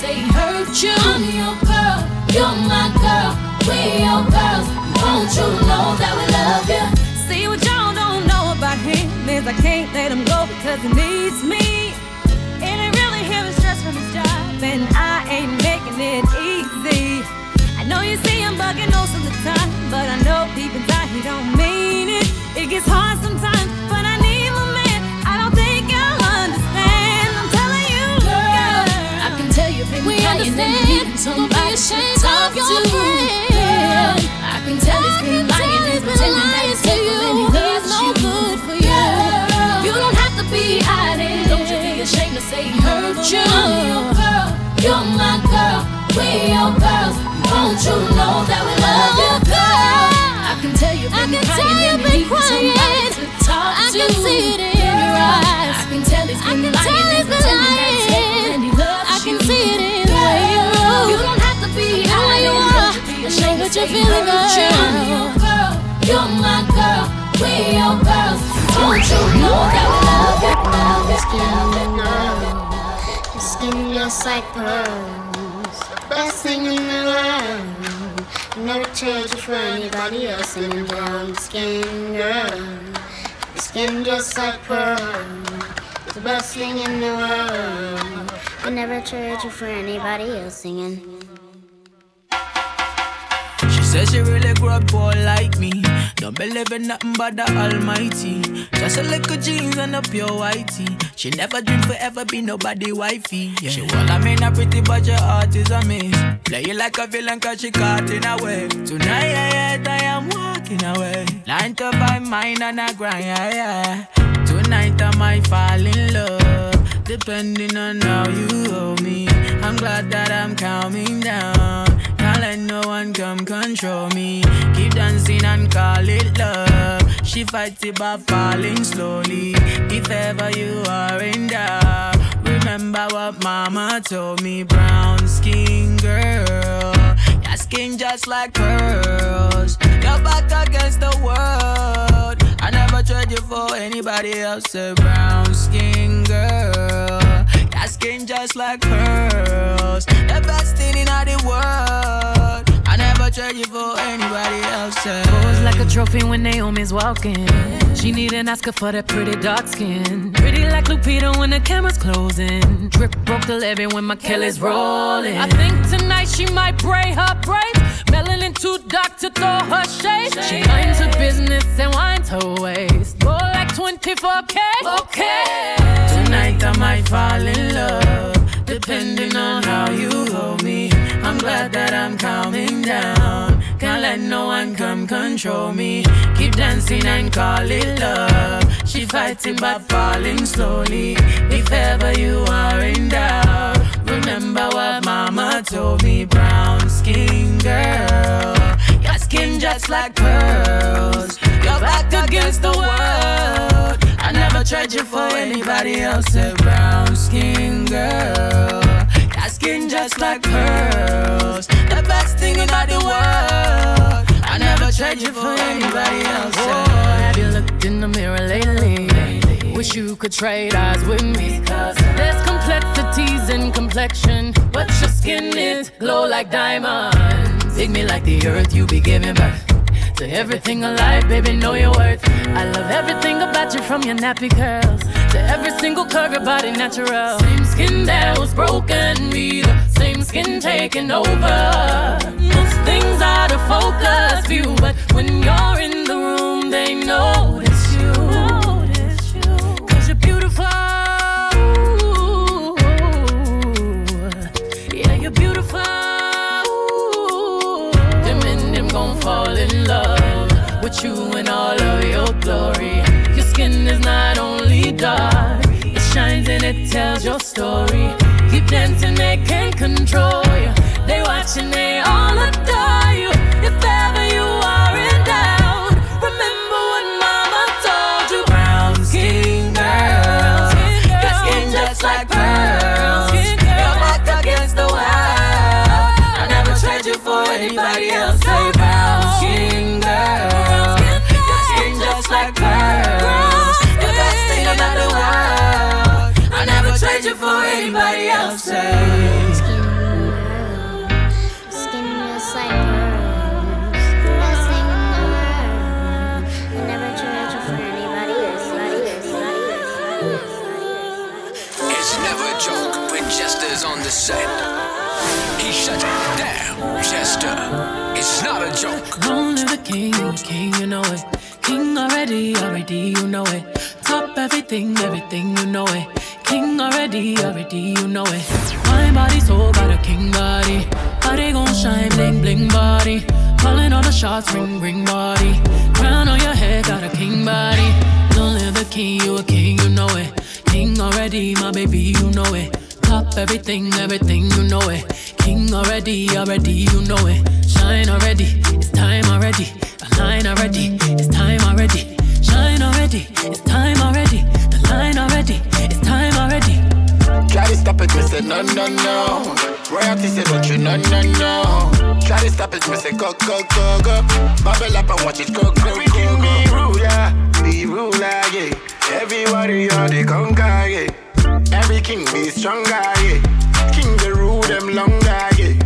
Speaker 13: say hurt you. I'm your girl, you're my girl. We your girls. Won't you know that we love you?
Speaker 18: See what y'all don't know about him is I can't let him go because he needs me. And I really hear the stress from his job. and I ain't making it easy. I know you say I'm bugging most of the time, but I know deep inside he don't mean it. It gets hard sometimes,
Speaker 4: been
Speaker 18: we
Speaker 4: crying and
Speaker 18: understand.
Speaker 4: needing to talk
Speaker 18: your
Speaker 4: to.
Speaker 18: friend.
Speaker 4: I can tell he's been lying and pretending that he's careful and he
Speaker 18: no
Speaker 4: you.
Speaker 18: good for you.
Speaker 4: You don't have to be hiding. Don't you be ashamed to say he hurt you. I'm your girl, you're my girl, we're your girls. Won't you know that we love you, oh, girl? I can tell you've
Speaker 18: I
Speaker 4: been
Speaker 18: tell
Speaker 4: crying
Speaker 18: you've been crying.
Speaker 4: to talk
Speaker 18: I
Speaker 4: to.
Speaker 18: can see it in your eyes.
Speaker 4: I can tell he's
Speaker 18: I
Speaker 4: been
Speaker 18: can
Speaker 4: lying
Speaker 18: tell he's been lying.
Speaker 4: Say
Speaker 18: you're feeling
Speaker 4: hurt you. I'm your girl, you're my girl, we're your girls. Won't you know that we love you, love you, love you.
Speaker 19: Your skin just like pearls, best thing in the world. Never trade you for anybody else in a brown skin girl. Your skin just like pearls, the best thing in the world. I never trade you for anybody else singing.
Speaker 20: She says she really grew up poor like me. Don't believe in nothing but the Almighty. Just a little jeans and a pure whitey. She never dream forever be nobody wifey. Yeah. She want I mean, a pretty but your heart is a miss. Play you like a villain cause she caught in a way. Tonight, yeah, yeah, I am walking away. Nine to five, mine and a grind, yeah, yeah. Tonight I might fall in love. Depending on how you hold me. I'm glad that I'm calming down. Let no one come control me. Keep dancing and call it love. She fights it by falling slowly. If ever you are in doubt, remember what mama told me. Brown skin girl, your skin just like pearls. Your back against the world. I never trade you for anybody else. A brown skin girl. Your skin just like pearls. The best thing in all the world. Never trade you for anybody else.
Speaker 13: Pose like a trophy when Naomi's walking. She need an Oscar for that pretty dark skin. Pretty like Lupita when the camera's closing. Drip broke the levy when my Kelly's rolling. I think tonight she might braid her braids. Melanin too dark to throw her shade. She minds her business and winds her waist. More like 24K. Okay.
Speaker 20: Tonight I might fall in I'm calming down. Can't let no one come control me. Keep dancing and call it love. She fighting but falling slowly. If ever you are in doubt, remember what mama told me. Brown skin girl, your skin just like pearls. Your back against the world. I never tried you for anybody else. A brown skin girl. Your skin just like pearls. The best thing in the world. I never tried you for anybody else.
Speaker 13: Oh, have you looked in the mirror lately? Wish you could trade eyes with me. There's complexities in complexion, but your skin is glow like diamonds. Dig me like the earth, you be giving birth. To everything alive, baby, know your worth. I love everything about you from your nappy curls to every single curve, your body natural. Same skin that was broken, be the same skin taking over. Most things out of focus view, but when you're in the room, they notice love you in all of your glory. Your skin is not only dark, it shines and it tells your story. Keep dancing, they can't control you. They watching, they all adore you. If
Speaker 20: the
Speaker 16: set. He shut down, Jester. It's not a joke.
Speaker 13: Long live the king, king, you know it. King already, already, you know it. Top everything, everything, you know it. King already, already, you know it. My body so got a king body. Body gon' shine, bling, bling body. Calling all the shots, ring, ring body. Crown on your head, got a king body. Long live the king, you a king, you know it. King already, my baby, you know it. Top everything, everything, you know it. King already, already, you know it. Shine already, it's time already. The line already, it's time already. Shine already, it's time already. The line already, it's time already.
Speaker 21: Try to stop it, me say no, no, no. Royalty say don't you, no, no, no. Try to stop it, me say go, go, go, go. Bubble up and watch it go, go, go, go. Be ruler, be ruler, yeah. Everybody on the conquer, yeah. Every king be stronger, yeah. King the rule them longer, yeah.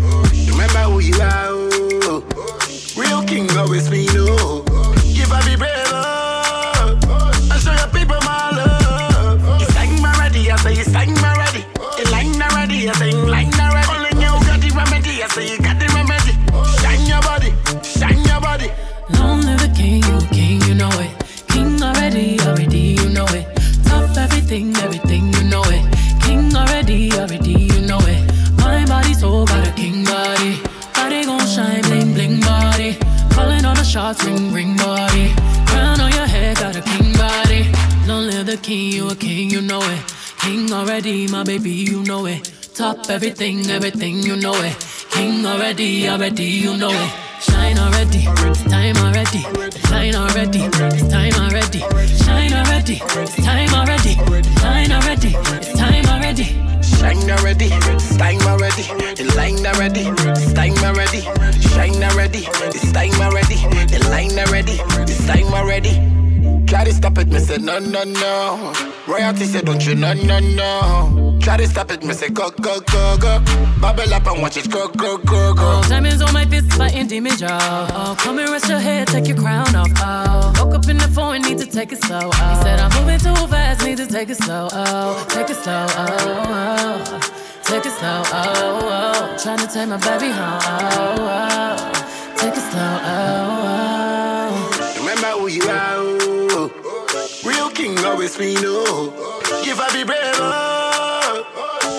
Speaker 21: Remember who you are, oh. Real king always be
Speaker 13: all ring, ring body. Crown on your head, got a king body. Long live the king, you a king, you know it. King already, my baby, you know it. Top everything, everything, you know it. King already, already, you know it. Shine already, it's time already. Shine already, it's time already. Shine already, it's time already. Shine already, it's time already.
Speaker 21: Shine already, time already. The line already, time already. Shine already, it's time already. The line already, it's time already. Try to stop it, me say no, no, no. Royalty say don't you, no, no, no. Try to stop it, me say go, go, go, go. Bubble up and watch it go, go, go, go.
Speaker 13: Diamonds on my fist, intimate jaw. Oh, come and rest your head, take your crown off. Oh, woke up in the phone, need to take it slow. Oh, he said I'm moving too fast, need to take it slow. Oh, take it slow. Oh, oh. take it slow. Oh, oh. trying to take my baby home. Oh, oh. take it slow. Oh, oh.
Speaker 21: Remember who you are, oh. Real king always we know. Give up be brave, oh.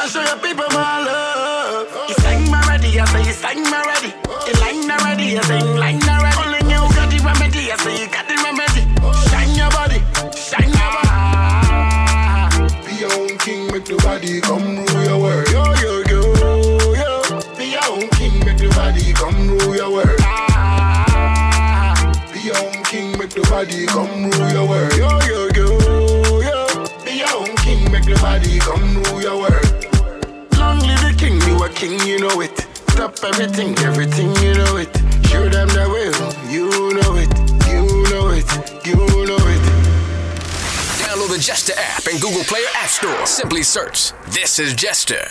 Speaker 21: Show your people my love. You sang my ready, I say you sang my ready. You line already, I say you line already. Only you got the remedy, I say you got the remedy. Shine your body, shine your body. Be your own king, make the body come rule your world. Yo, yo, yo, yo. Be your own king, make the body come rule your world. Be your own king, make the body come rule your world. Yo, yo, yo, yo. Be your own king, make the body come king, you know it. Stop everything, everything, you know it. Show them the way, you know it, you know it, you know it.
Speaker 16: Download the Jester app and Google Play or App Store. Simply search This is Jester.